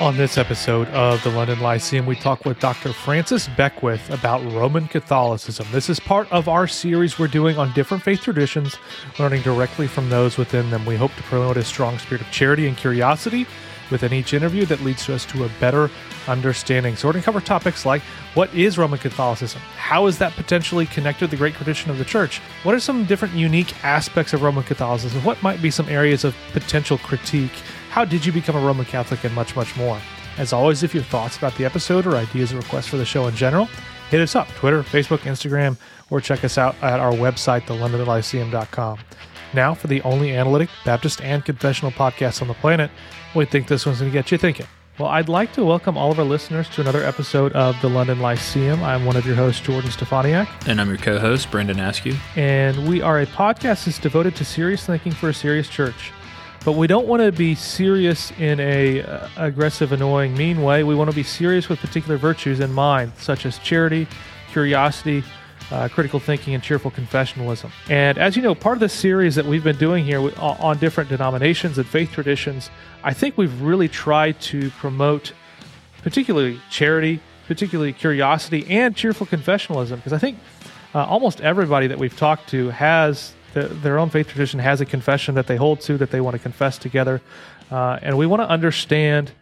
On this episode of the London Lyceum, we talk with Dr. Francis Beckwith about Roman Catholicism. This is part of our series we're doing on different faith traditions, learning directly from those within them. We hope to promote a strong spirit of charity and curiosity within each interview that leads to us to a better understanding. So, we're going to cover topics like what is Roman Catholicism? How is that potentially connected to the great tradition of the church? What are some different unique aspects of Roman Catholicism? What might be some areas of potential critique? How did you become a Roman Catholic, and much, much more. As always, if you have thoughts about the episode or ideas or requests for the show in general, hit us up Twitter, Facebook, Instagram, or check us out at our website, thelondonlyceum.com. Now, for the only analytic, Baptist, and confessional podcast on the planet, we think this one's going to get you thinking. Well, I'd like to welcome all of our listeners to another episode of the London Lyceum. I'm one of your hosts, Jordan Steffaniak. And I'm your co host, Brandon Askew. And we are a podcast that's devoted to serious thinking for a serious church but we don't want to be serious in a uh, aggressive, annoying, mean way. We want to be serious with particular virtues in mind, such as charity, curiosity, uh, critical thinking, and cheerful confessionalism. And as you know, part of the series that we've been doing here on different denominations and faith traditions, I think we've really tried to promote, particularly charity, particularly curiosity, and cheerful confessionalism, because I think uh, almost everybody that we've talked to has the, their own faith tradition has a confession that they hold to that they want to confess together, uh, and we want to understand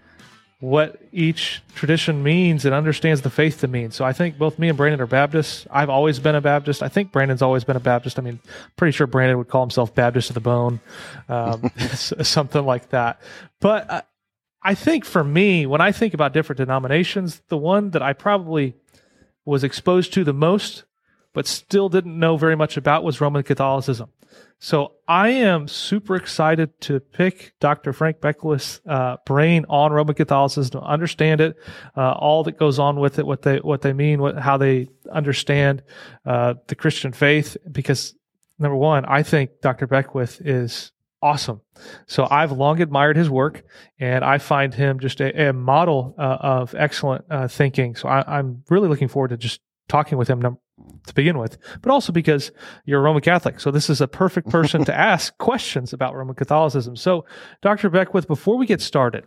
what each tradition means and understands the faith to mean. So I think both me and Brandon are Baptists. I've always been a Baptist. I think Brandon's always been a Baptist. I mean, pretty sure Brandon would call himself Baptist to the bone, um, something like that. But uh, I think for me, when I think about different denominations, the one that I probably was exposed to the most but still didn't know very much about was Roman Catholicism. So I am super excited to pick Dr. Frank Beckwith's uh, brain on Roman Catholicism to understand it, uh, all that goes on with it, what they what they mean, what how they understand uh, the Christian faith. Because number one, I think Dr. Beckwith is awesome. So I've long admired his work, and I find him just a, a model uh, of excellent uh, thinking. So I, am really looking forward to just talking with him to begin with, but also because you're a Roman Catholic. So this is a perfect person to ask questions about Roman Catholicism. So, Dr. Beckwith, before we get started,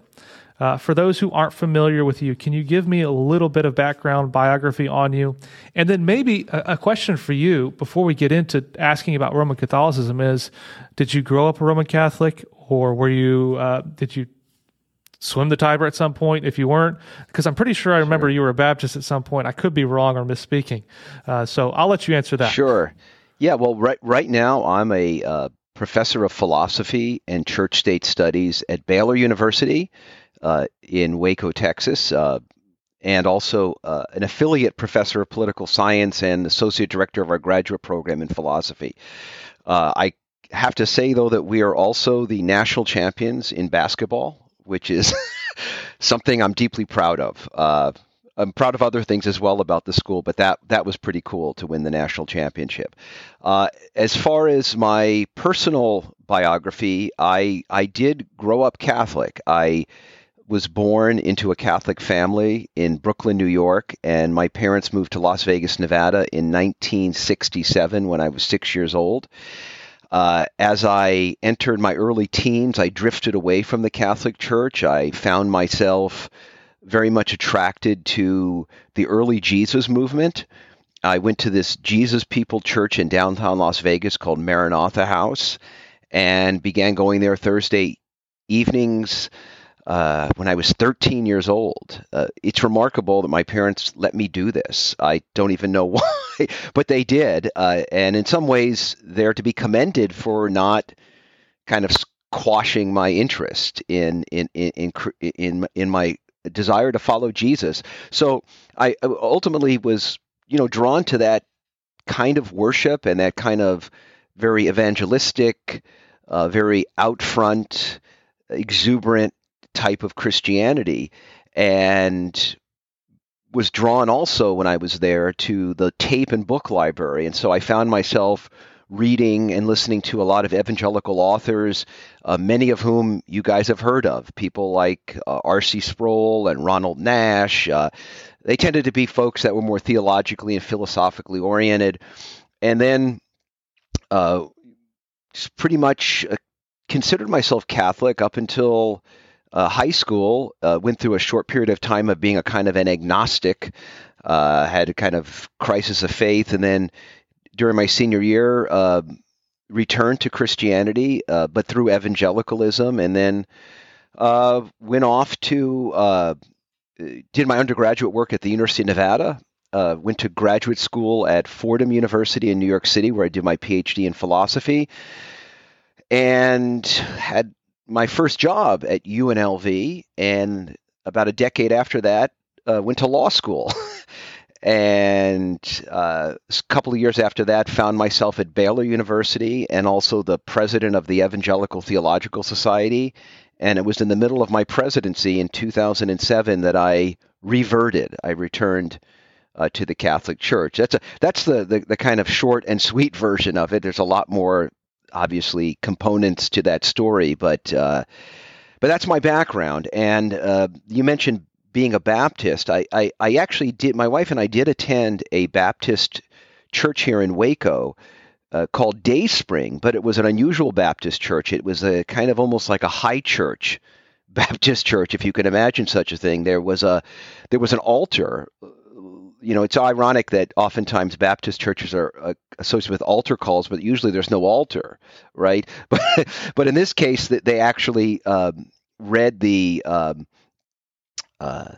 uh, for those who aren't familiar with you, can you give me a little bit of background biography on you? And then maybe a, a question for you before we get into asking about Roman Catholicism is did you grow up a Roman Catholic or were you, uh, did you swim the Tiber at some point if you weren't? Because I'm pretty sure I remember sure. you were a Baptist at some point. I could be wrong or misspeaking. Uh, so I'll let you answer that. Sure. Yeah. Well, right right now I'm a uh, professor of philosophy and church state studies at Baylor University uh, in Waco, Texas. Uh, and also uh, an affiliate professor of political science and associate director of our graduate program in philosophy. Uh, I have to say, though, that we are also the national champions in basketball which is something I'm deeply proud of. Uh, I'm proud of other things as well about the school, but that that was pretty cool to win the national championship. Uh, as far as my personal biography, I I did grow up Catholic. I was born into a Catholic family in Brooklyn, New York, and my parents moved to Las Vegas, Nevada in 1967 when I was six years old. Uh, as I entered my early teens, I drifted away from the Catholic Church. I found myself very much attracted to the early Jesus movement. I went to this Jesus People church in downtown Las Vegas called Maranatha House and began going there Thursday evenings uh, when I was 13 years old. Uh, it's remarkable that my parents let me do this. I don't even know why, but they did. Uh, and in some ways, they're to be commended for not kind of squashing my interest in in in in in, in my desire to follow Jesus. So I ultimately was, you know, drawn to that kind of worship and that kind of very evangelistic, uh, very out front, exuberant type of Christianity and was drawn also when I was there to the tape and book library. And so I found myself reading and listening to a lot of evangelical authors, uh, many of whom you guys have heard of, people like uh, R.C. Sproul and Ronald Nash. Uh, they tended to be folks that were more theologically and philosophically oriented. And then uh, pretty much uh, considered myself Catholic up until uh, high school, uh, went through a short period of time of being a kind of an agnostic, uh, had a kind of crisis of faith, and then during my senior year, uh, returned to Christianity, uh, but through evangelicalism, and then uh, went off to did my undergraduate work at the University of Nevada. went to graduate school at Fordham University in New York City, where I did my PhD in philosophy, and had my first job at UNLV, and about a decade after that, uh, went to law school. and uh, a couple of years after that, found myself at Baylor University and also the president of the Evangelical Theological Society. And it was in the middle of my presidency in 2007 that I reverted. I returned uh, to the Catholic Church. That's a that's the, the the kind of short and sweet version of it. There's a lot more obviously components to that story, but uh, but that's my background. And uh, you mentioned being a Baptist. I, I, I actually did. My wife and I did attend a Baptist church here in Waco. Uh, called Dayspring, but it was an unusual Baptist church. It was a kind of almost like a high church Baptist church, if you can imagine such a thing. There was a there was an altar you know, it's ironic that oftentimes Baptist churches are uh, associated with altar calls, but usually there's no altar, right? But but in this case, they actually um, read the um, uh,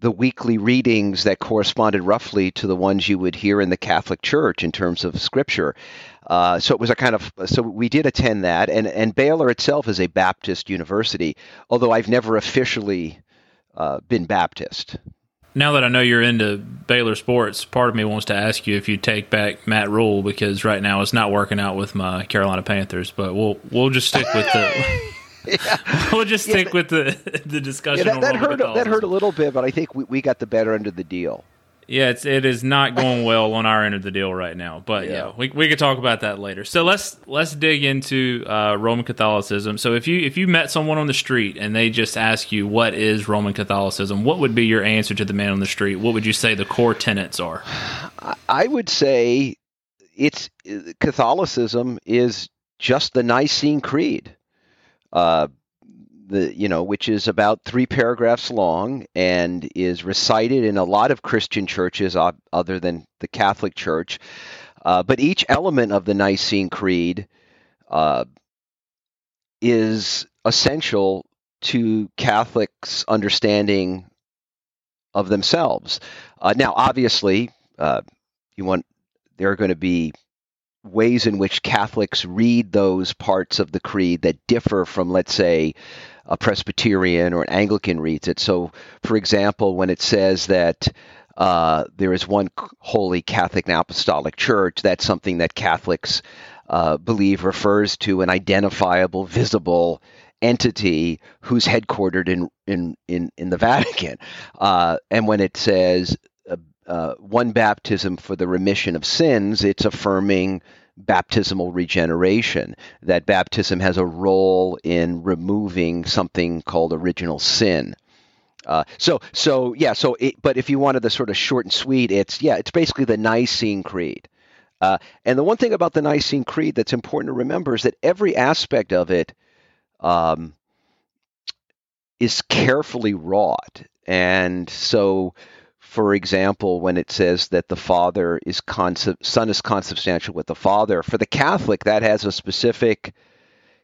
the weekly readings that corresponded roughly to the ones you would hear in the Catholic Church in terms of Scripture. Uh, so it was a kind of so we did attend that, and and Baylor itself is a Baptist university, although I've never officially uh, been Baptist now that I know you're into Baylor sports, part of me wants to ask you if you take back Matt Rhule because right now it's not working out with my Carolina Panthers. But we'll we'll just stick with the. yeah. we'll just stick yeah, with the the discussion. Yeah, that, that hurt. That hurt a little bit, but I think we, we got the better end of the deal. Yeah, it's it is not going well on our end of the deal right now. But yeah, yeah we we could talk about that later. So let's let's dig into uh, Roman Catholicism. So if you if you met someone on the street and they just ask you what is Roman Catholicism, what would be your answer to the man on the street? What would you say the core tenets are? I would say it's Catholicism is just the Nicene Creed. Uh, the you know which is about three paragraphs long and is recited in a lot of Christian churches other than the Catholic Church. Uh, but each element of the Nicene Creed uh, is essential to Catholics' understanding of themselves. Uh, now, obviously, uh, you want there are going to be ways in which Catholics read those parts of the creed that differ from, let's say, a Presbyterian or an Anglican reads it. So, for example, when it says that uh, there is one holy Catholic and Apostolic Church, that's something that Catholics uh, believe refers to an identifiable, visible entity who's headquartered in in in, in the Vatican. Uh, and when it says uh, uh, one baptism for the remission of sins, it's affirming baptismal regeneration, that baptism has a role in removing something called original sin. Uh, so, so yeah, so it, but if you wanted the sort of short and sweet, it's yeah, it's basically the Nicene Creed. Uh, and the one thing about the Nicene Creed that's important to remember is that every aspect of it um, is carefully wrought, and so for example, when it says that the Father is concept, Son is consubstantial with the Father, for the Catholic, that has a specific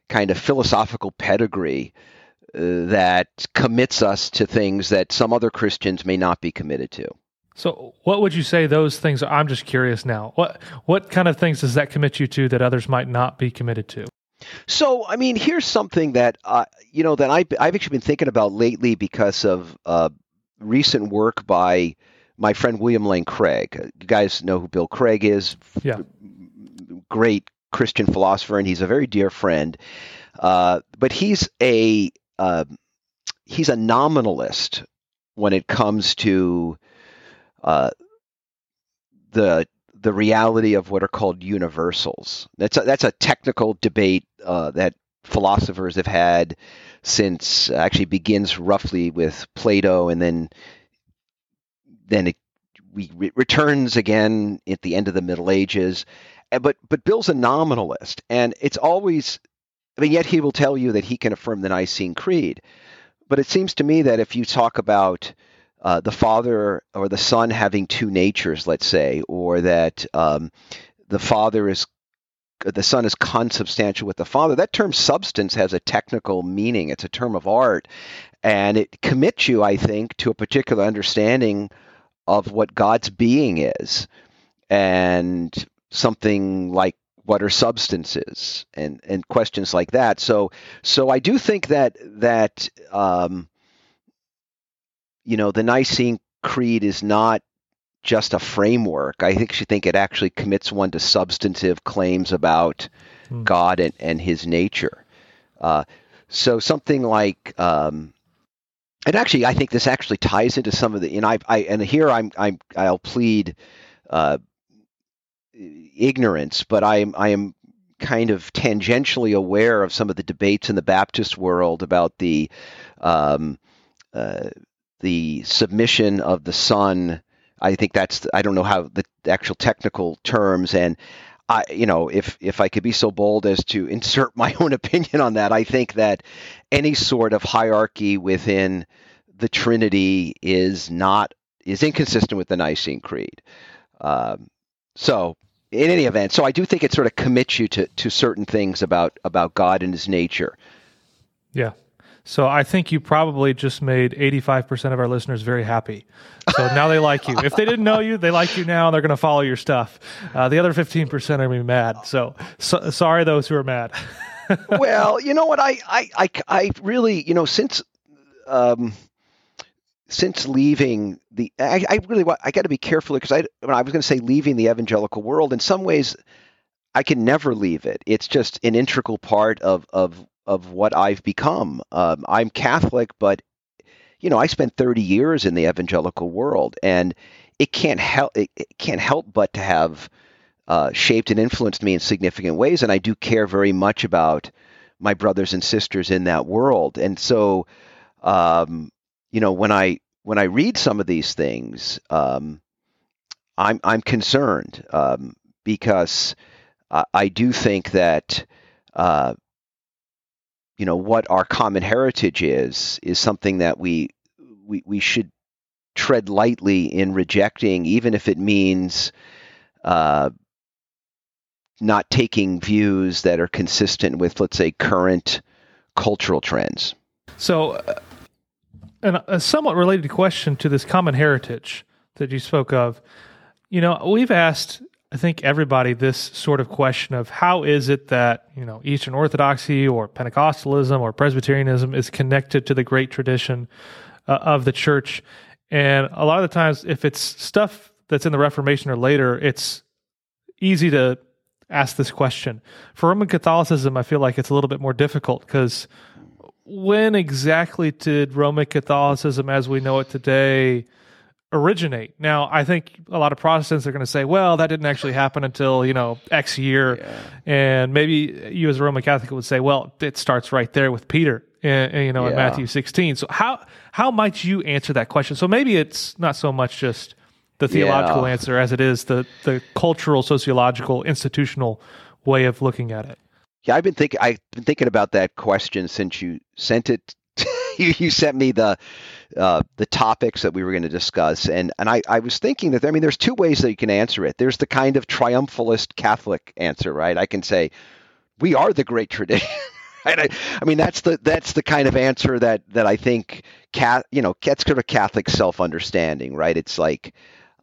kind of philosophical pedigree uh, that commits us to things that some other Christians may not be committed to. So, what would you say those things? Are? I'm just curious now. What what kind of things does that commit you to that others might not be committed to? So, I mean, here's something that uh, you know that I, I've actually been thinking about lately because of uh, recent work by my friend William Lane Craig. You guys know who Bill Craig is. Yeah. Great Christian philosopher, and he's a very dear friend. Uh, but he's a uh, he's a nominalist when it comes to uh, the the reality of what are called universals. That's a, that's a technical debate uh, that philosophers have had since actually begins roughly with Plato and then then it we returns again at the end of the Middle Ages. But but Bill's a nominalist, and it's always. I mean, yet he will tell you that he can affirm the Nicene Creed. but it seems to me that if you talk about uh, the father or the son having two natures, let's say, or that um, the father is the son is consubstantial with the father. That term substance has a technical meaning. It's a term of art, and it commits you, I think, to a particular understanding of what God's being is, and something like what are substances and and questions like that. So so I do think that that um, you know the Nicene Creed is not just a framework. I think she think it actually commits one to substantive claims about hmm. God and, and His nature. Uh, so something like, um, and actually, I think this actually ties into some of the. And I, I and here I'm, I'm, I'll plead uh, ignorance, but I am, I am kind of tangentially aware of some of the debates in the Baptist world about the, um, uh, the submission of the Son I think that's I don't know how the actual technical terms and I you know if if I could be so bold as to insert my own opinion on that, I think that any sort of hierarchy within the Trinity is not is inconsistent with the Nicene Creed. Um, so in any event, so I do think it sort of commits you to to certain things about about God and His nature. Yeah. So I think you probably just made 85% of our listeners very happy. So now they like you. If they didn't know you, they like you now. and They're going to follow your stuff. Uh, the other 15% are going to be mad. So, so sorry, those who are mad. well, you know what? I, I, I, I really, you know, since, um, since leaving the, I, I really, I got to be careful because I, when I was going to say leaving the evangelical world, in some ways, I can never leave it. It's just an integral part of, of of what I've become. Um, I'm Catholic, but you know, I spent 30 years in the evangelical world, and it can't help it, it can't help but to have uh, shaped and influenced me in significant ways. And I do care very much about my brothers and sisters in that world. And so, um, you know, when I when I read some of these things, um, I'm I'm concerned um, because I, I, do think that uh, you know what our common heritage is is something that we we, we should tread lightly in rejecting, even if it means uh, not taking views that are consistent with, let's say, current cultural trends. So, uh, and a somewhat related question to this common heritage that you spoke of, you know, we've asked I think everybody this sort of question of how is it that you know Eastern Orthodoxy or Pentecostalism or Presbyterianism is connected to the great tradition uh, of the church, and a lot of the times, if it's stuff that's in the Reformation or later, it's easy to ask this question. For Roman Catholicism, I feel like it's a little bit more difficult because when exactly did Roman Catholicism, as we know it today, originate. Now, I think a lot of Protestants are going to say, well, that didn't actually happen until, you know, X year. Yeah. And maybe you as a Roman Catholic would say, well, it starts right there with Peter, in, you know, yeah. in Matthew 16. So how, how might you answer that question? So maybe it's not so much just the theological yeah. answer as it is the, the cultural, sociological, institutional way of looking at it. Yeah, I've been thinking. I've been thinking about that question since you sent it. you, you sent me the uh, the topics that we were going to discuss. And and I, I was thinking that I mean there's two ways that you can answer it. There's the kind of triumphalist Catholic answer, right? I can say we are the great tradition. I, I, mean that's the that's the kind of answer that that I think cat you know gets sort of Catholic self understanding, right? It's like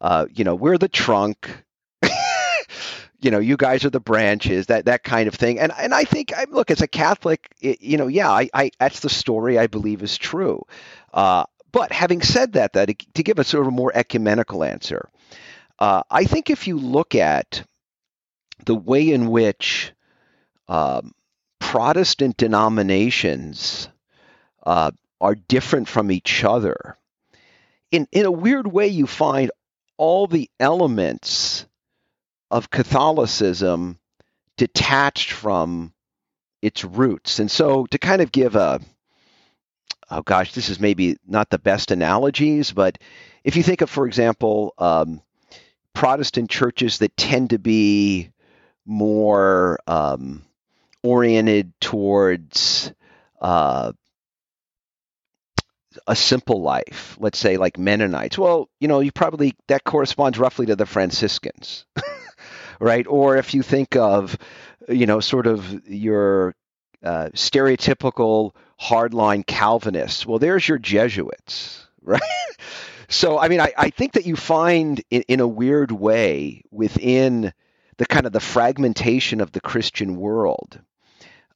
uh, you know we're the trunk. You know, you guys are the branches, that that kind of thing. And and I think, look, as a Catholic, it, you know, yeah, I, I that's the story I believe is true. Uh, but having said that, that to give a sort of a more ecumenical answer, uh, I think if you look at the way in which um, Protestant denominations uh, are different from each other, in in a weird way, you find all the elements of Catholicism detached from its roots. And so, to kind of give a oh gosh, this is maybe not the best analogies, but if you think of, for example, um, Protestant churches that tend to be more um, oriented towards uh, a simple life, let's say like Mennonites, well, you know, you probably that corresponds roughly to the Franciscans, right? Or if you think of, you know, sort of your uh, stereotypical hardline Calvinists, well, there's your Jesuits, right? so, I mean, I, I think that you find in, in a weird way within the kind of the fragmentation of the Christian world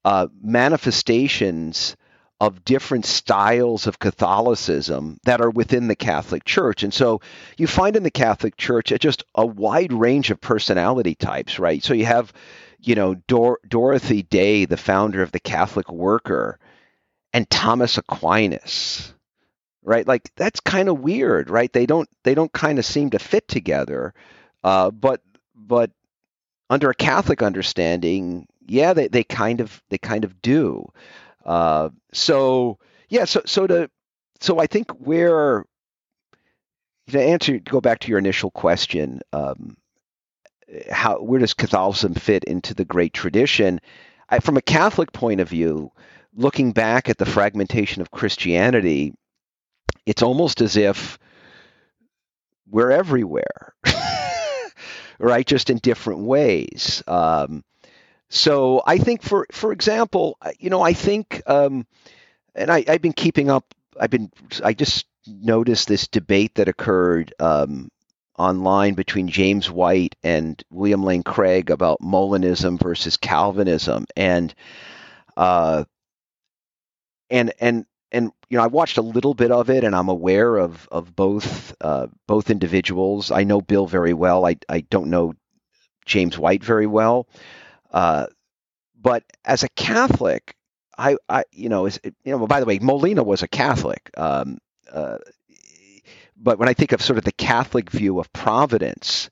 uh, manifestations of different styles of Catholicism that are within the Catholic Church. And so you find in the Catholic Church just a wide range of personality types, right? So you have, you know, Dor- Dorothy Day, the founder of the Catholic Worker, and Thomas Aquinas, right? Like that's kind of weird, right? They don't they don't kind of seem to fit together. Uh, but but under a Catholic understanding, yeah, they, they kind of they kind of do. Uh, so yeah, so so to so I think where to answer go back to your initial question, um, how where does Catholicism fit into the great tradition? I, from a Catholic point of view, looking back at the fragmentation of Christianity, it's almost as if we're everywhere, right? Just in different ways. Um, so I think, for for example, you know, I think, um, and I, have been keeping up. I've been. I just noticed this debate that occurred um, online between James White and William Lane Craig about Molinism versus Calvinism, and uh, and and and you know I watched a little bit of it, and I'm aware of of both uh, both individuals. I know Bill very well. I I don't know James White very well. Uh, but as a Catholic, I, I you know, is, you know, by the way, Molina was a Catholic. Um, uh, but when I think of sort of the Catholic view of providence,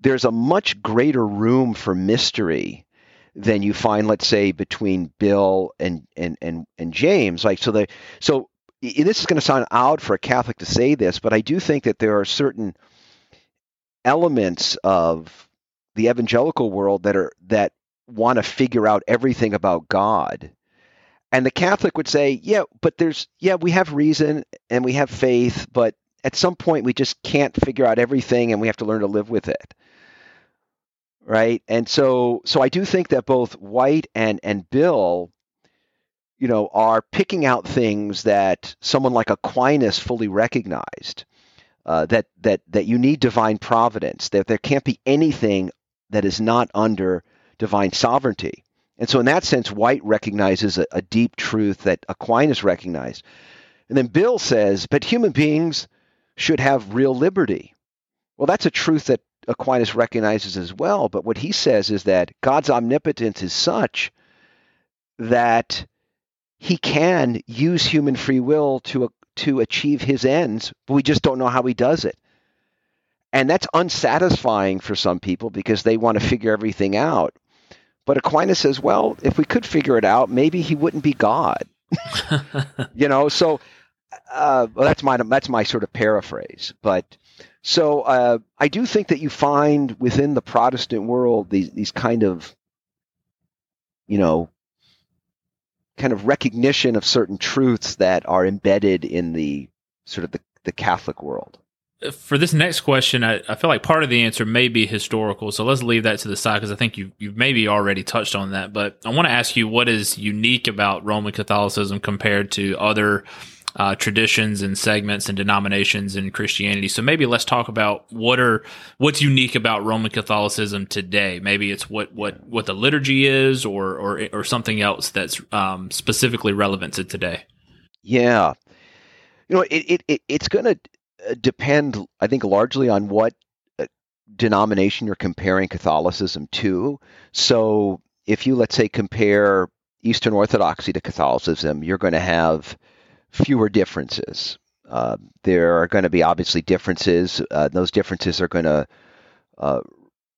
there's a much greater room for mystery than you find, let's say, between Bill and and and, and James. Like so, the so this is going to sound odd for a Catholic to say this, but I do think that there are certain elements of the evangelical world that are that want to figure out everything about God. And the Catholic would say, yeah, but there's, yeah, we have reason and we have faith, but at some point we just can't figure out everything and we have to learn to live with it. Right. And so, so I do think that both White and, and Bill, you know, are picking out things that someone like Aquinas fully recognized. Uh, that that that you need divine providence. That there can't be anything that is not under divine sovereignty. And so, in that sense, White recognizes a, a deep truth that Aquinas recognized. And then Bill says, but human beings should have real liberty. Well, that's a truth that Aquinas recognizes as well. But what he says is that God's omnipotence is such that he can use human free will to, to achieve his ends, but we just don't know how he does it. And that's unsatisfying for some people because they want to figure everything out. But Aquinas says, well, if we could figure it out, maybe he wouldn't be God. you know, so uh, well, that's my that's my sort of paraphrase. But so uh, I do think that you find within the Protestant world these these kind of, you know, kind of recognition of certain truths that are embedded in the sort of the, the Catholic world for this next question, I, I, feel like part of the answer may be historical. So let's leave that to the side because I think you you maybe already touched on that. But I want to ask you what is unique about Roman Catholicism compared to other uh, traditions and segments and denominations in Christianity. So maybe let's talk about what are what's unique about Roman Catholicism today. Maybe it's what what what the liturgy is, or or or something else that's um, specifically relevant to today. Yeah, you know, it, it, it it's going to depend, I think, largely on what uh, denomination you're comparing Catholicism to. So, if you, let's say, compare Eastern Orthodoxy to Catholicism, you're going to have fewer differences. Uh, there are going to be obviously differences. Uh, those differences are going to uh,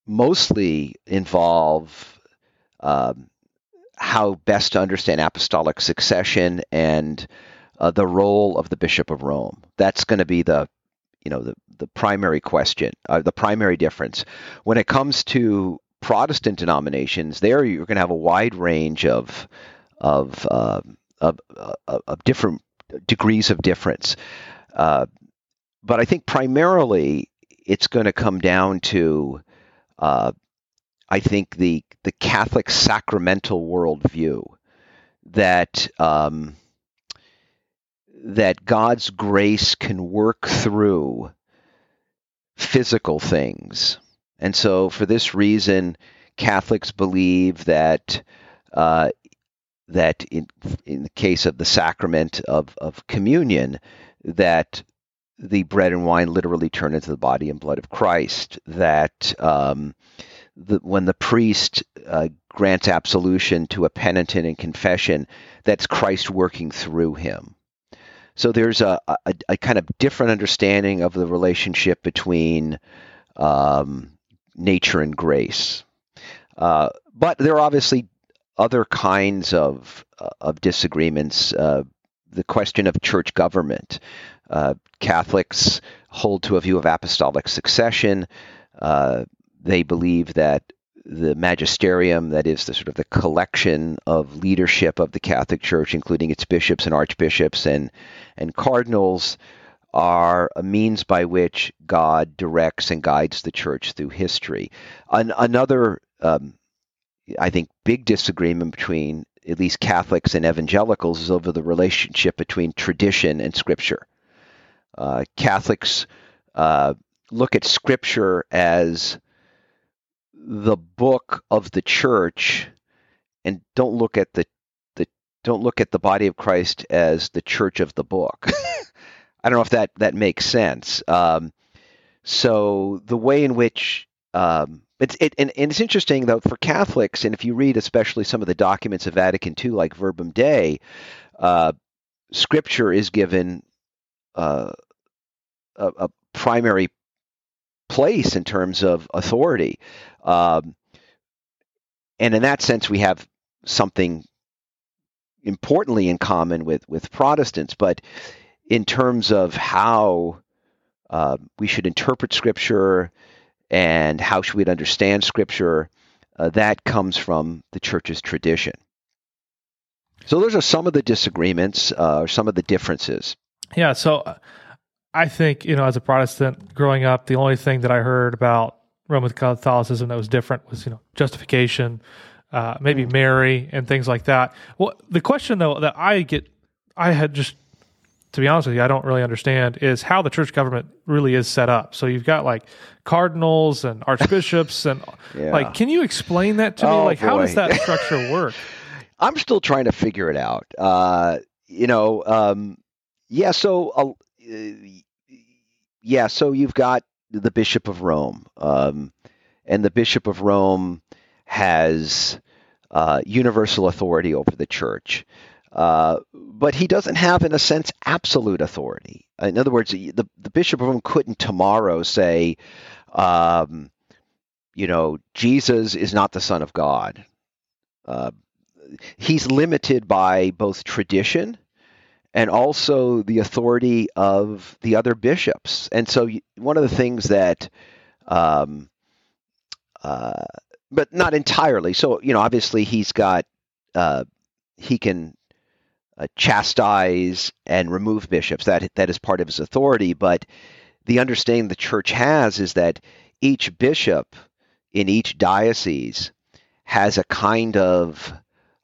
mostly involve um, how best to understand apostolic succession and uh, the role of the Bishop of Rome. That's going to be the you know the the primary question, uh, the primary difference. When it comes to Protestant denominations, there you're going to have a wide range of of uh, of, of different degrees of difference. Uh, but I think primarily it's going to come down to, uh, I think the the Catholic sacramental worldview that um, that God's grace can work through physical things, and so for this reason, Catholics believe that. Uh, that in, in the case of the sacrament of, of communion, that the bread and wine literally turn into the body and blood of Christ. That um, the, when the priest uh, grants absolution to a penitent in confession, that's Christ working through him. So there's a, a, a kind of different understanding of the relationship between um, nature and grace. Uh, but there are obviously other kinds of uh, of disagreements. Uh, the question of church government. Uh, Catholics hold to a view of apostolic succession. Uh, they believe that the magisterium, that is the sort of the collection of leadership of the Catholic Church, including its bishops and archbishops and and cardinals, are a means by which God directs and guides the church through history. An, another, um, I think, big disagreement between at least Catholics and evangelicals is over the relationship between tradition and Scripture. Uh, Catholics uh, look at Scripture as the book of the church, and don't look at the, the don't look at the body of Christ as the church of the book. I don't know if that that makes sense. Um, so the way in which um, it's it, and, and, it's interesting though for Catholics, and if you read especially some of the documents of Vatican II, like Verbum Dei, uh, Scripture is given uh, a, a, primary place in terms of authority, um, and in that sense, we have something importantly in common with with Protestants. But in terms of how uh, we should interpret Scripture and how should we understand Scripture, uh, that comes from the church's tradition. So those are some of the disagreements, uh, some of the differences. Yeah. So I think you know, as a Protestant growing up, the only thing that I heard about Roman Catholicism that was different was you know justification, uh, maybe mm. Mary and things like that. Well, the question though that I get, I had just to be honest with you, I don't really understand is how the church government really is set up. So you've got like cardinals and archbishops and yeah. like, can you explain that to me? Oh, like, boy. how does that structure work? I'm still trying to figure it out. Uh, you know, um, yeah. So, uh, yeah. So you've got the Bishop of Rome, um, and the Bishop of Rome has uh, universal authority over the church. Uh, but he doesn't have, in a sense, absolute authority. In other words, the, the Bishop of Rome couldn't tomorrow say, um, you know, Jesus is not the Son of God. Uh, he's limited by both tradition and also the authority of the other bishops. And so, one of the things that, um, uh, but not entirely. So, you know, obviously he's got, uh, he can uh, chastise and remove bishops. That that is part of his authority. But the understanding the church has is that each bishop in each diocese has a kind of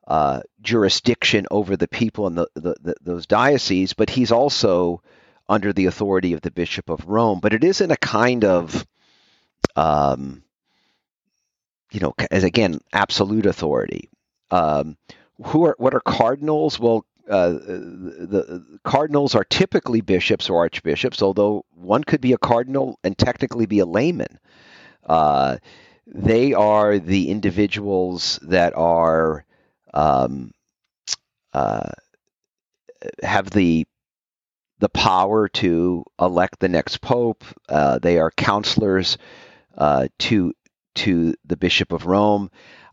uh, jurisdiction over the people in the, the, the, those dioceses, but he's also under the authority of the Bishop of Rome. But it isn't a kind of, um, you know, as again, absolute authority. Um, who are what are cardinals? Well, uh, the, the, cardinals are typically bishops or archbishops, although one could be a cardinal and technically be a layman. Uh, they are the individuals that are um, uh, have the the power to elect the next pope. Uh, they are counselors uh, to to the Bishop of Rome.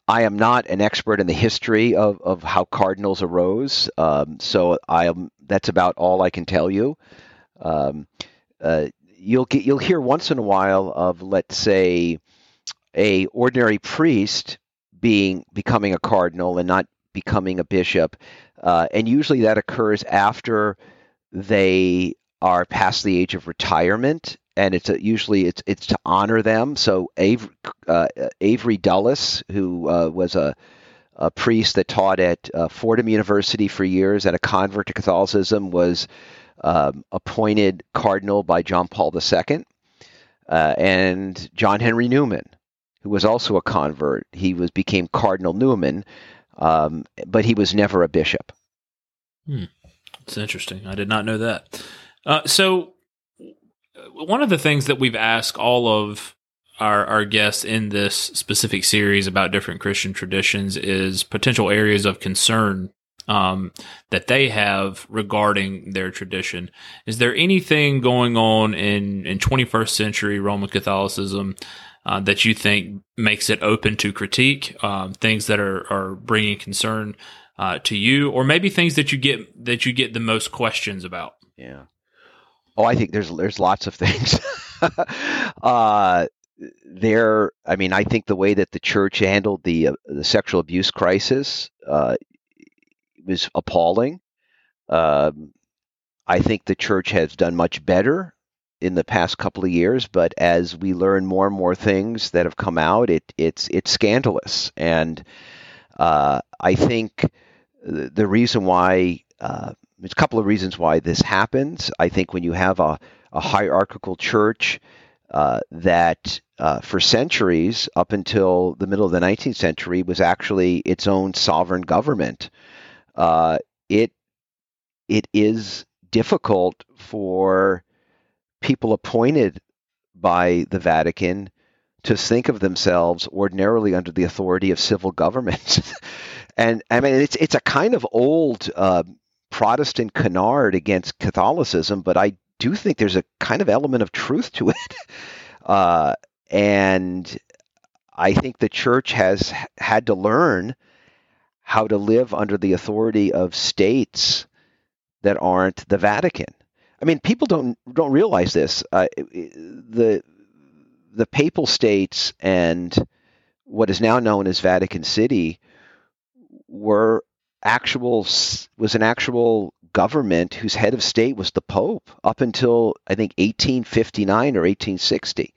I am not an expert in the history of, of how cardinals arose, um, so I am. That's about all I can tell you. Um, uh, you'll get you'll hear once in a while of let's say a ordinary priest being becoming a cardinal and not becoming a bishop, uh, and usually that occurs after they are past the age of retirement, and it's a, usually it's it's to honor them. So Avery, uh, Avery Dulles, who uh, was a a priest that taught at uh, Fordham University for years and a convert to Catholicism, was um, appointed cardinal by John Paul II. Uh, and John Henry Newman, who was also a convert, he was became Cardinal Newman, um, but he was never a bishop. Hmm. It's interesting. I did not know that. Uh, so, one of the things that we've asked all of our, our guests in this specific series about different Christian traditions is potential areas of concern um, that they have regarding their tradition. Is there anything going on in, in 21st century Roman Catholicism uh, that you think makes it open to critique? Um, things that are, are bringing concern uh, to you, or maybe things that you get that you get the most questions about? Yeah. Oh, I think there's there's lots of things. uh, there, I mean, I think the way that the church handled the uh, the sexual abuse crisis uh, was appalling. Um, I think the church has done much better in the past couple of years, but as we learn more and more things that have come out, it it's it's scandalous, and uh, I think the reason why uh, there's a couple of reasons why this happens. I think when you have a, a hierarchical church uh, that uh, for centuries, up until the middle of the 19th century, was actually its own sovereign government. Uh, it it is difficult for people appointed by the Vatican to think of themselves ordinarily under the authority of civil government. and I mean, it's it's a kind of old uh, Protestant canard against Catholicism, but I do think there's a kind of element of truth to it. Uh, and I think the church has had to learn how to live under the authority of states that aren't the Vatican. I mean, people don't don't realize this. Uh, the the papal states and what is now known as Vatican City were actual was an actual government whose head of state was the Pope up until I think 1859 or 1860,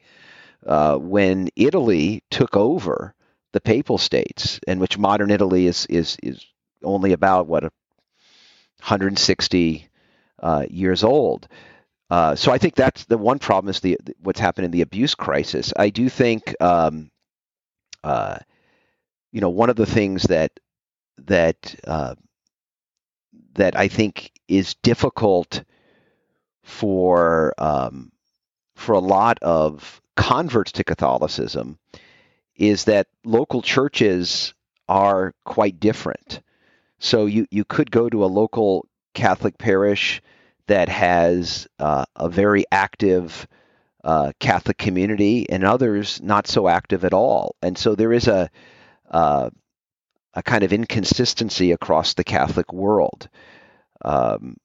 uh, when Italy took over the papal states, in which modern Italy is is is only about what 160 uh, years old. Uh, so I think that's the one problem is the what's happened in the abuse crisis. I do think, um, uh, you know, one of the things that that uh, that I think is difficult for um, for a lot of converts to Catholicism is that local churches are quite different. So you you could go to a local Catholic parish that has uh, a very active uh, Catholic community, and others not so active at all. And so there is a uh, a kind of inconsistency across the Catholic world. Um,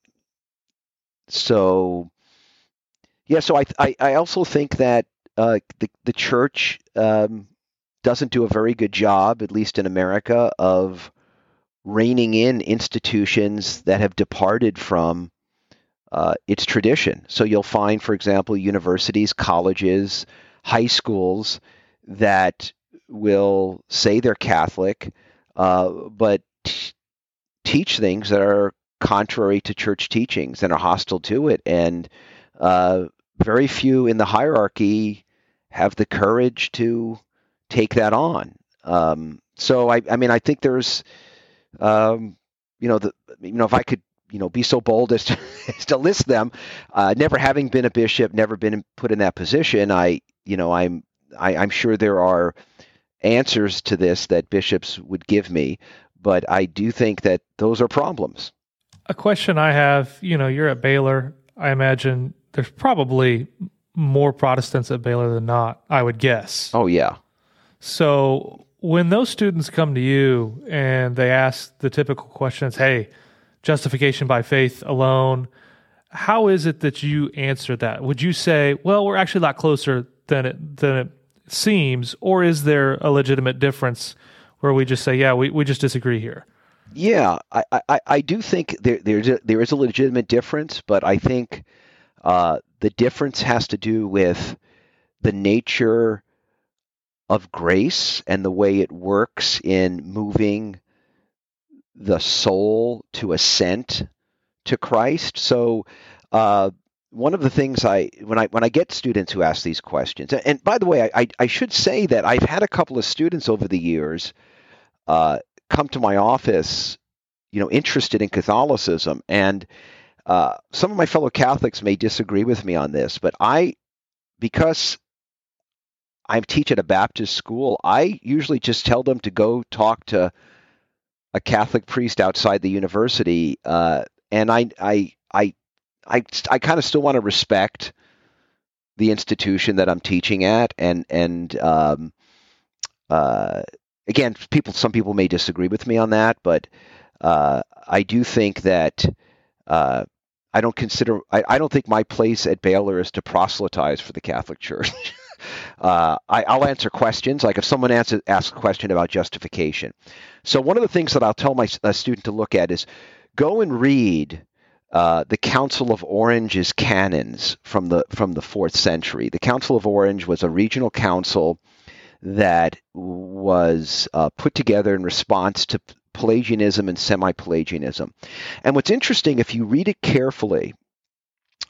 so, yeah, so I, I, I also think that uh, the the church um, doesn't do a very good job, at least in America, of reining in institutions that have departed from uh, its tradition. So you'll find, for example, universities, colleges, high schools that will say they're Catholic, uh, but t- teach things that are contrary to church teachings and are hostile to it. And uh, very few in the hierarchy have the courage to take that on. Um, so I, I mean, I think there's um, you know, the you know, if I could, you know, be so bold as to, as to list them, uh, never having been a bishop, never been put in that position, I, you know, I'm I, I'm sure there are answers to this that bishops would give me, but I do think that those are problems. A question I have, you know, you're at Baylor. I imagine there's probably more Protestants at Baylor than not, I would guess. Oh, yeah. So when those students come to you and they ask the typical questions, hey, justification by faith alone, how is it that you answer that? Would you say, well, we're actually a lot closer than it than it seems, or is there a legitimate difference where we just say, yeah, we, we just disagree here? Yeah, I, I, I do think there there's a, there is a legitimate difference, but I think uh, the difference has to do with the nature of grace and the way it works in moving the soul to assent to Christ. So, uh, one of the things I when I when I get students who ask these questions, and by the way, I, I should say that I've had a couple of students over the years uh, come to my office, you know, interested in Catholicism, and uh, some of my fellow Catholics may disagree with me on this, but I, because I teach at a Baptist school, I usually just tell them to go talk to a Catholic priest outside the university, uh, and I I I I, I kind of still want to respect the institution that I'm teaching at, and and um, uh, again, people some people may disagree with me on that, but uh, I do think that uh, I don't consider I, I, don't think my place at Baylor is to proselytize for the Catholic Church. Uh, I, will answer questions. Like if someone asks, asks a question about justification. So one of the things that I'll tell my student to look at is go and read uh, the Council of Orange's canons from the from the fourth century. The Council of Orange was a regional council that was uh, put together in response to Pelagianism and semi-Pelagianism. And what's interesting, if you read it carefully,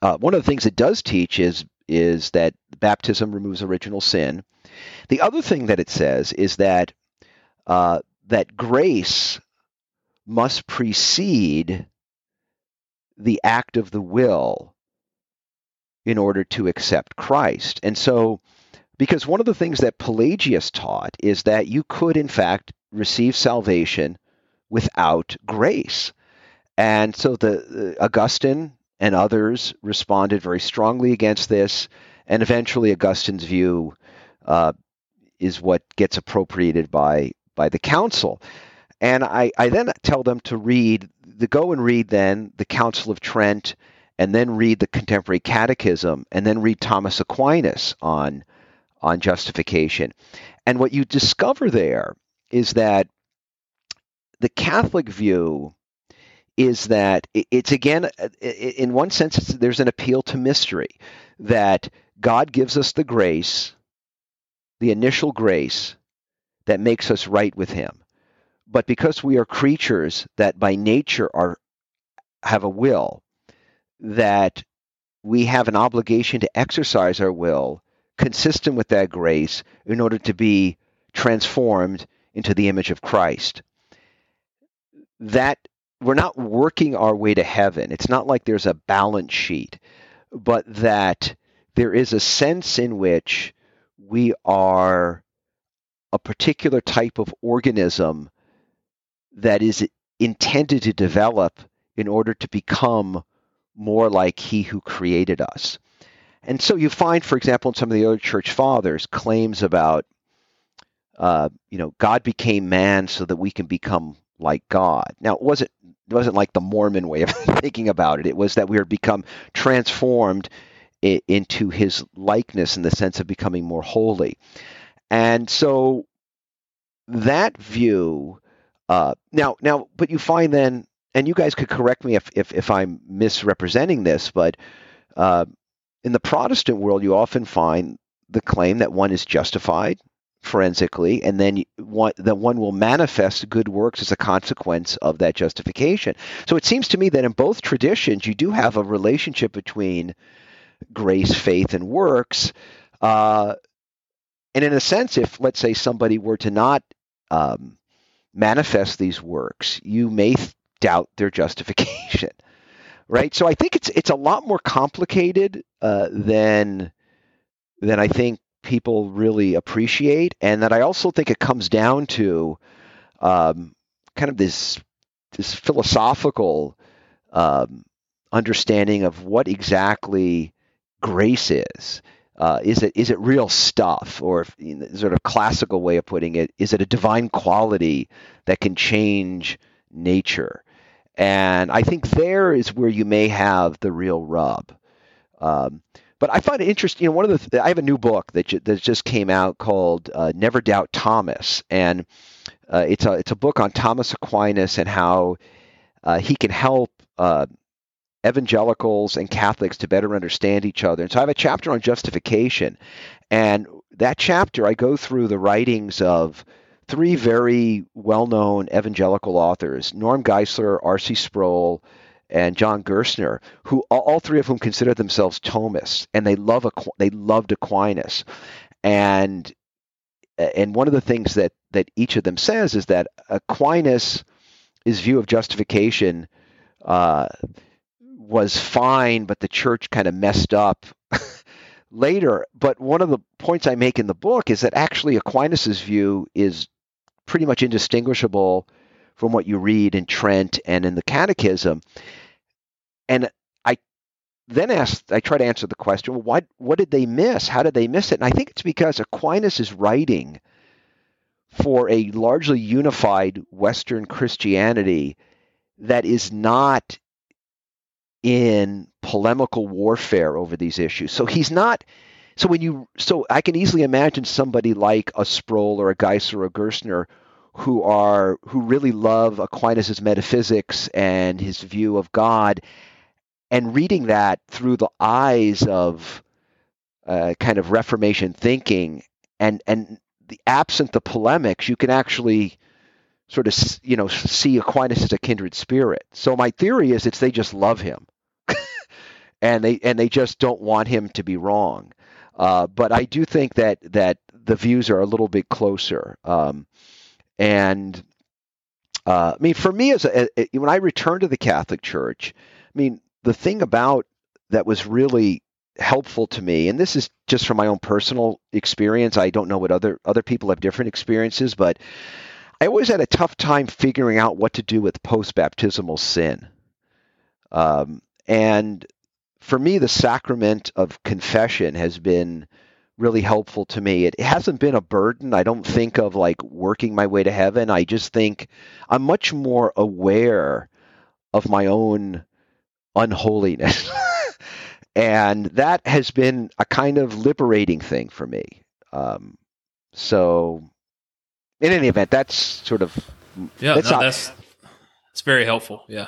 uh, one of the things it does teach is is that baptism removes original sin. The other thing that it says is that uh, that grace must precede the act of the will in order to accept Christ. And so, because one of the things that Pelagius taught is that you could, in fact, receive salvation without grace. And so the uh, Augustine and others responded very strongly against this. And eventually, Augustine's view uh, is what gets appropriated by by the council. And I, I then tell them to read, to go and read then the Council of Trent, and then read the Contemporary Catechism, and then read Thomas Aquinas on on justification. And what you discover there is that the Catholic view is that it's again, uh, in one sense, there's an appeal to mystery that God gives us the grace, the initial grace that makes us right with Him. But because we are creatures that by nature are have a will, that we have an obligation to exercise our will consistent with that grace in order to be transformed into the image of Christ. That we're not working our way to heaven. It's not like there's a balance sheet, but that there is a sense in which we are a particular type of organism that is intended to develop in order to become more like he who created us. And so you find, for example, in some of the early church fathers, claims about, uh, you know, God became man so that we can become like God. Now, it wasn't it wasn't like the Mormon way of thinking about it. It was that we are become transformed into His likeness in the sense of becoming more holy. And so that view uh, now now but you find then and you guys could correct me if if, if i'm misrepresenting this but uh, in the protestant world you often find the claim that one is justified forensically, and then one, that one will manifest good works as a consequence of that justification. So it seems to me that in both traditions, you do have a relationship between grace, faith, and works. Uh, and in a sense, if let's say somebody were to not um, manifest these works, you may th- doubt their justification, right? So I think it's it's a lot more complicated uh, than than I think people really appreciate, and that I also think it comes down to um, kind of this this philosophical um, understanding of what exactly grace is. Uh, is it is it real stuff, or sort of classical way of putting it, is it a divine quality that can change nature? And I think there is where you may have the real rub. Um, but I find it interesting. You know, one of the I have a new book that that just came out called uh, Never Doubt Thomas, and Uh, it's a it's a book on Thomas Aquinas and how uh, he can help uh, evangelicals and Catholics to better understand each other. And so I have a chapter on justification, and that chapter I go through the writings of three very well-known evangelical authors: Norm Geisler, R.C. Sproul, and John Gerstner, who all three of whom consider themselves Thomists, and they love they loved Aquinas, and and one of the things that that each of them says is that Aquinas' view of justification uh, was fine, but the church kind of messed up later. But one of the points I make in the book is that actually Aquinas' view is pretty much indistinguishable from what you read in Trent and in the Catechism. And I then asked, I try to answer the question, well, what, what did they miss? How did they miss it? And I think it's because Aquinas is writing for a largely unified Western Christianity that is not in polemical warfare over these issues. So he's not. So when you, so I can easily imagine somebody like a Sproul or a Geisler or a Gerstner who are who really love Aquinas' metaphysics and his view of God, and reading that through the eyes of uh, kind of Reformation thinking, and and the absent the polemics, you can actually sort of you know see Aquinas as a kindred spirit. So my theory is it's they just love him, and they and they just don't want him to be wrong. Uh, but I do think that that the views are a little bit closer. Um, and uh, I mean, for me, as a, when I returned to the Catholic Church, I mean, the thing about that was really helpful to me, and this is just from my own personal experience. I don't know what other other people have different experiences, but I always had a tough time figuring out what to do with post baptismal sin. Um, and for me, the sacrament of confession has been really helpful to me. It hasn't been a burden. I don't think of like working my way to heaven. I just think I'm much more aware of my own unholiness. and that has been a kind of liberating thing for me. Um, so, in any event, that's sort of yeah, that's, no, that's, that's very helpful. Yeah,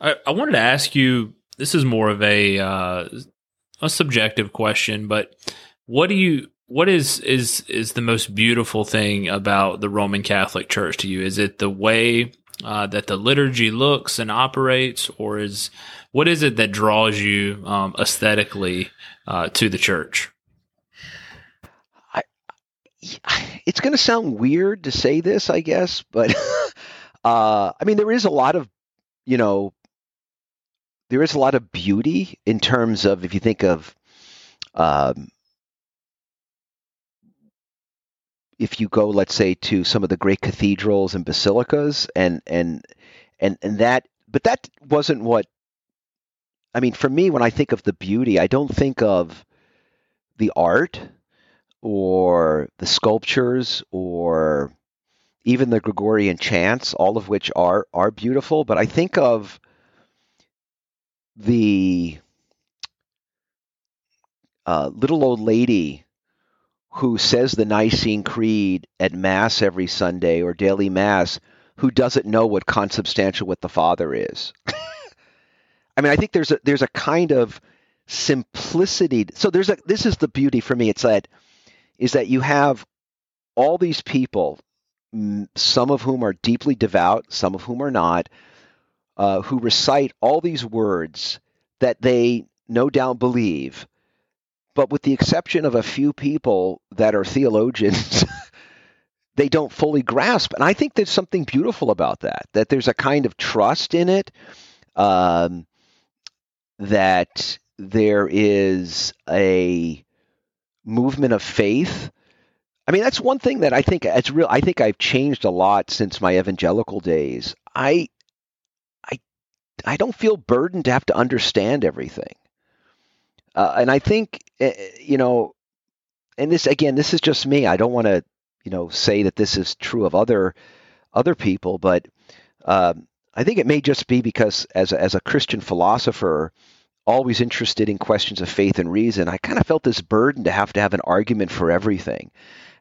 I, I wanted to ask you this is more of a uh, a subjective question, but what do you what is is is the most beautiful thing about the Roman Catholic Church to you? Is it the way uh, that the liturgy looks and operates, or is what is it that draws you um, aesthetically uh, to the church? I, it's going to sound weird to say this, I guess, but uh, I mean there is a lot of you know there is a lot of beauty in terms of if you think of um, if you go let's say to some of the great cathedrals and basilicas and and and and that but that wasn't what I mean for me when I think of the beauty I don't think of the art or the sculptures or even the Gregorian chants all of which are are beautiful but I think of the uh, little old lady who says the Nicene Creed at Mass every Sunday or daily Mass who doesn't know what consubstantial with the Father is. I mean, I think there's a there's a kind of simplicity. So there's a this is the beauty for me. It's that is that you have all these people, some of whom are deeply devout, some of whom are not, uh, who recite all these words that they no doubt believe, but with the exception of a few people that are theologians, they don't fully grasp. And I think there's something beautiful about that, that there's a kind of trust in it, um, that there is a movement of faith. I mean, that's one thing that I think it's real. I think I've changed a lot since my evangelical days. I I don't feel burdened to have to understand everything. Uh, and I think, eh, eh, you know, and this again, this is just me. I don't want to, you know, say that this is true of other other people, but um, I think it may just be because as a, as a Christian philosopher, always interested in questions of faith and reason, I kind of felt this burden to have to have an argument for everything,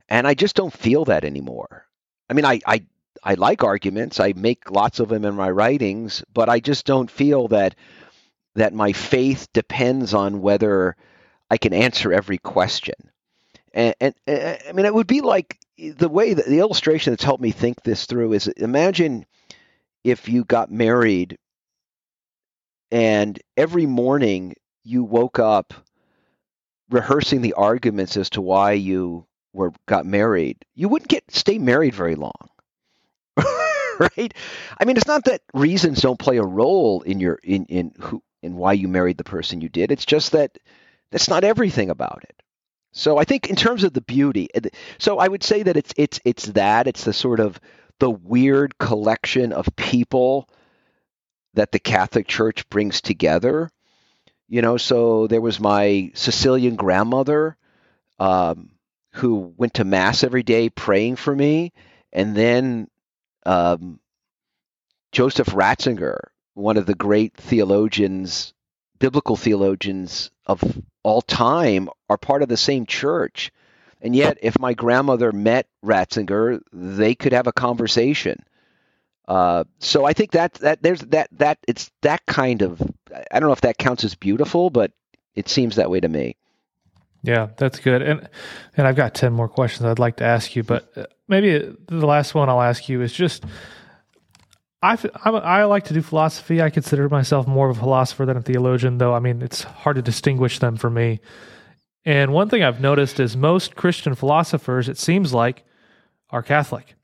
and I just don't feel that anymore. I mean, I, I I like arguments. I make lots of them in my writings, but I just don't feel that that my faith depends on whether I can answer every question. And, and, and I mean, it would be like the way that the illustration that's helped me think this through is imagine if you got married and every morning you woke up rehearsing the arguments as to why you were got married, you wouldn't get stay married very long. right? I mean, it's not that reasons don't play a role in your in in who in why you married the person you did. It's just that that's not everything about it. So I think in terms of the beauty, so I would say that it's it's it's that it's the sort of the weird collection of people that the Catholic Church brings together. You know, so there was my Sicilian grandmother um, who went to mass every day praying for me, and then um, Joseph Ratzinger, one of the great theologians, biblical theologians of all time, are part of the same church. And yet, if my grandmother met Ratzinger, they could have a conversation. Uh, so I think that that there's that that it's that kind of I don't know if that counts as beautiful, but it seems that way to me. Yeah, that's good. And and I've got 10 more questions I'd like to ask you, but uh, maybe the last one I'll ask you is just I, I like to do philosophy. I consider myself more of a philosopher than a theologian, though. I mean, it's hard to distinguish them for me. And one thing I've noticed is most Christian philosophers, it seems like, are Catholic.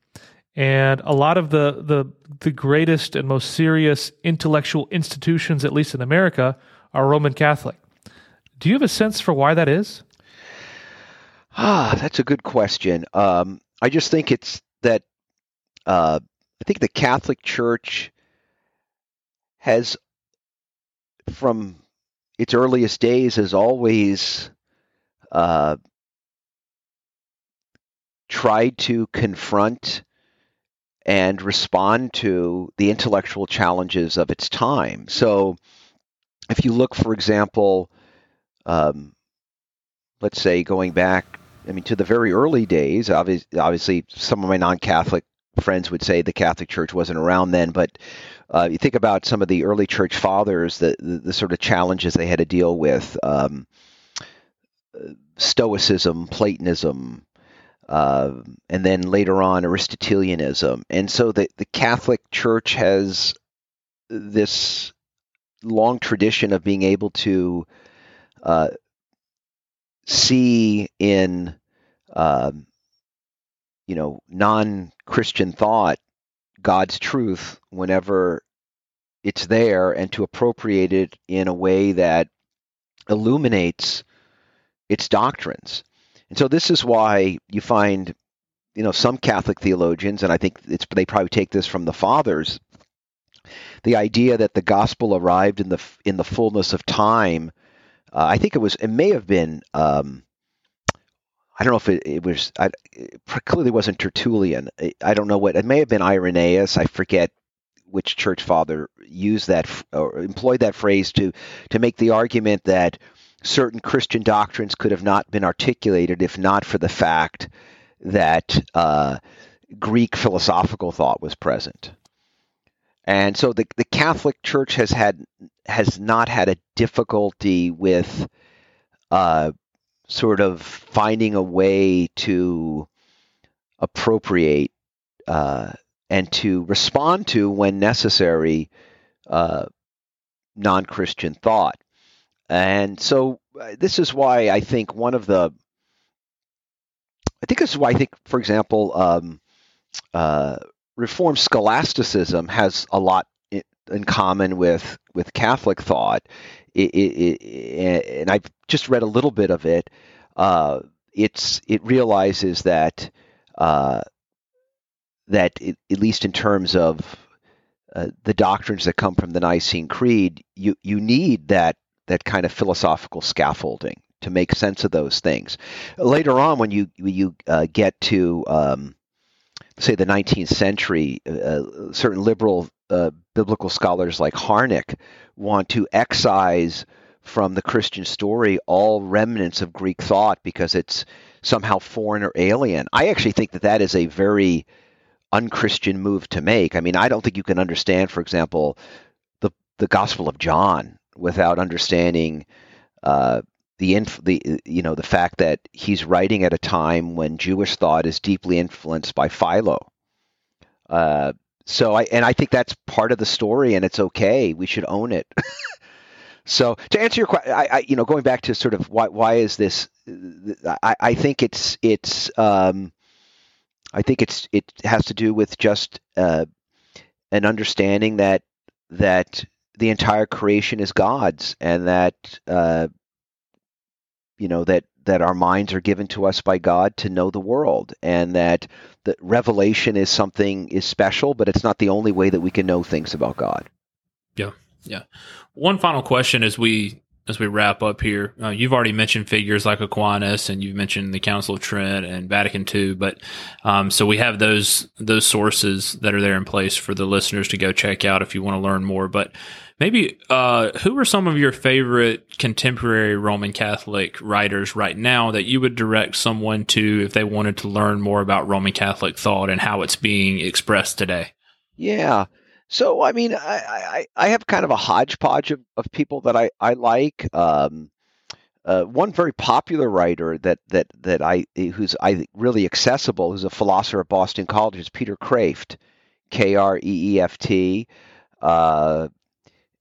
And a lot of the, the, the greatest and most serious intellectual institutions, at least in America, are Roman Catholic. Do you have a sense for why that is? Ah, that's a good question. Um, I just think it's that uh, I think the Catholic Church has, from its earliest days, has always uh, tried to confront and respond to the intellectual challenges of its time. So, if you look, for example, um, let's say going back, I mean, to the very early days, obviously, obviously some of my non Catholic friends would say the Catholic Church wasn't around then, but uh, you think about some of the early church fathers, the, the, the sort of challenges they had to deal with um, Stoicism, Platonism, uh, and then later on Aristotelianism. And so the, the Catholic Church has this long tradition of being able to uh, see in um, you know non-Christian thought God's truth whenever it's there, and to appropriate it in a way that illuminates its doctrines. And so this is why you find, you know, some Catholic theologians, and I think it's they probably take this from the fathers, the idea that the gospel arrived in the in the fullness of time uh, I think it was. It may have been. Um, I don't know if it, it was. I, it clearly wasn't Tertullian. I don't know what. It may have been Irenaeus. I forget which church father used that or employed that phrase to to make the argument that certain Christian doctrines could have not been articulated if not for the fact that uh, Greek philosophical thought was present. And so the, the Catholic Church has had has not had a difficulty with uh, sort of finding a way to appropriate uh, and to respond to when necessary uh, non-Christian thought. And so uh, this is why I think one of the I think this is why I think, for example, um, uh, Reformed scholasticism has a lot in common with with Catholic thought. It, it, it, and I've just read a little bit of it. Uh, it's it realizes that uh, that at least in terms of uh, the doctrines that come from the Nicene Creed, you you need that that kind of philosophical scaffolding to make sense of those things. Later on, when you you uh, get to um, say the 19th century, uh, certain liberal uh, biblical scholars like Harnack want to excise from the Christian story all remnants of Greek thought because it's somehow foreign or alien. I actually think that that is a very unchristian move to make. I mean, I don't think you can understand, for example, the the Gospel of John without understanding uh, the inf- the you know the fact that he's writing at a time when Jewish thought is deeply influenced by Philo. Uh, so I and I think that's part of the story, and it's okay. We should own it. so to answer your question, I, I, you know going back to sort of why why is this? I, I think it's it's um, I think it's it has to do with just uh, an understanding that that the entire creation is God's, and that uh, you know that that our minds are given to us by God to know the world, and that the revelation is something is special, but it's not the only way that we can know things about God. Yeah, yeah. One final question as we as we wrap up here. Uh, you've already mentioned figures like Aquinas, and you've mentioned the Council of Trent and Vatican II. But um, so we have those those sources that are there in place for the listeners to go check out if you want to learn more. But maybe uh, who are some of your favorite contemporary Roman Catholic writers right now that you would direct someone to if they wanted to learn more about Roman Catholic thought and how it's being expressed today? Yeah. So I mean, I, I, I have kind of a hodgepodge of, of people that I I like. Um, uh, one very popular writer that that that I who's I really accessible, who's a philosopher at Boston College, is Peter Kreeft, K R E E F T. Uh,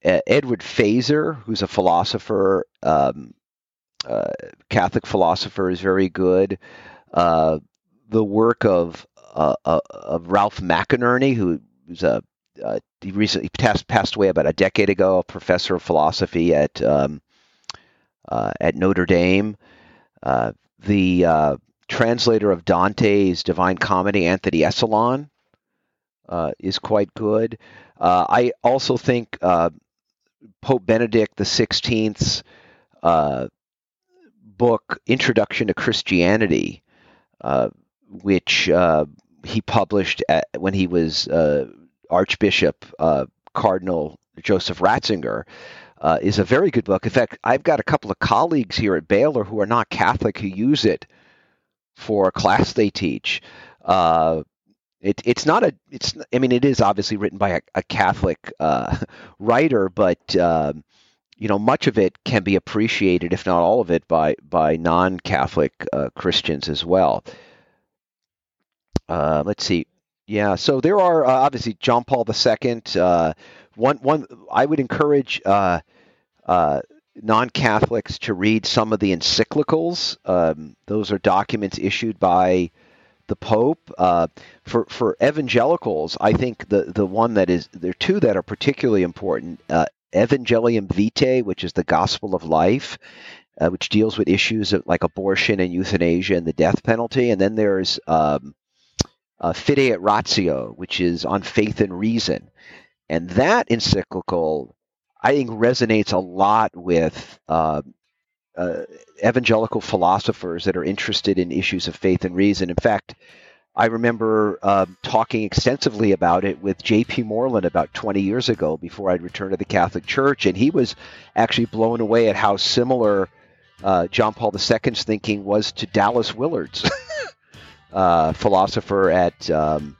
Edward Feser, who's a philosopher, um, uh, Catholic philosopher, is very good. Uh, the work of uh, uh of Ralph McInerny, who's a uh, he recently passed, passed away about a decade ago, a professor of philosophy at um, uh, at Notre Dame. Uh, the uh, translator of Dante's Divine Comedy, Anthony Esolen, uh, is quite good. Uh, I also think Pope Benedict Sixteenth's book, Introduction to Christianity, which he published at, when he was Archbishop uh, Cardinal Joseph Ratzinger, uh, is a very good book. In fact, I've got a couple of colleagues here at Baylor who are not Catholic who use it for a class they teach. Uh, it, it's not a. It's. I mean, it is obviously written by a, a Catholic uh, writer, but um, you know, much of it can be appreciated, if not all of it, by by non-Catholic uh, Christians as well. Uh, let's see. Yeah, so there are uh, obviously John Paul II. Uh, one, one, I would encourage uh, uh, non-Catholics to read some of the encyclicals. Um, those are documents issued by the Pope. Uh, for for evangelicals, I think the the one that is there are two that are particularly important. Uh, Evangelium Vitae, which is the Gospel of Life, which deals with issues of, like abortion and euthanasia and the death penalty, and then there's um, uh, Fides et Ratio, which is on faith and reason. And that encyclical, I think, resonates a lot with uh, uh, evangelical philosophers that are interested in issues of faith and reason. In fact, I remember uh, talking extensively about it with J.P. Moreland about 20 years ago before I'd returned to the Catholic Church, and he was actually blown away at how similar uh, John Paul II's thinking was to Dallas Willard's. uh, philosopher at um,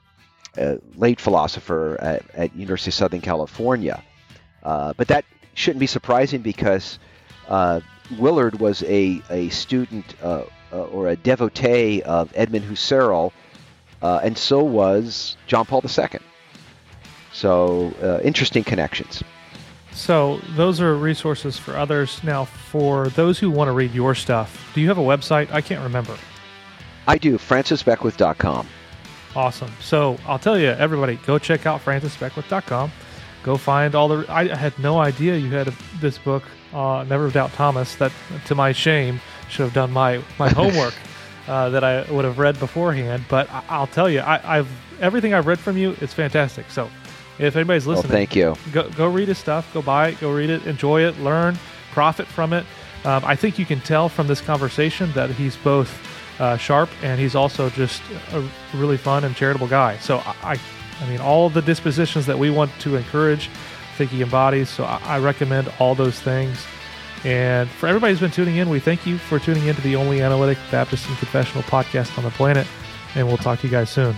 late philosopher at, at, University of Southern California. Uh, but that shouldn't be surprising because uh, Willard was a, a student or a devotee of Edmund Husserl, and so was John Paul II. So interesting connections. So those are resources for others. Now, for those who want to read your stuff, do you have a website? I can't remember. I do, francisbeckwith.com. Awesome. So I'll tell you, everybody, go check out francisbeckwith.com. Go find all the. I had no idea you had a, this book, uh, Never Doubt Thomas, that to my shame should have done my, my homework uh, that I would have read beforehand. But I, will tell you, I, have everything I've read from you is fantastic. So if anybody's listening, well, thank you. Go, go read his stuff, go buy it, go read it, enjoy it, learn, profit from it. Um, I think you can tell from this conversation that he's both uh, sharp, and he's also just a really fun and charitable guy. So I, I mean, all the dispositions that we want to encourage, I think he embodies. So I, I recommend all those things. And for everybody who's been tuning in, we thank you for tuning in to the only analytic Baptist and confessional podcast on the planet. And we'll talk to you guys soon.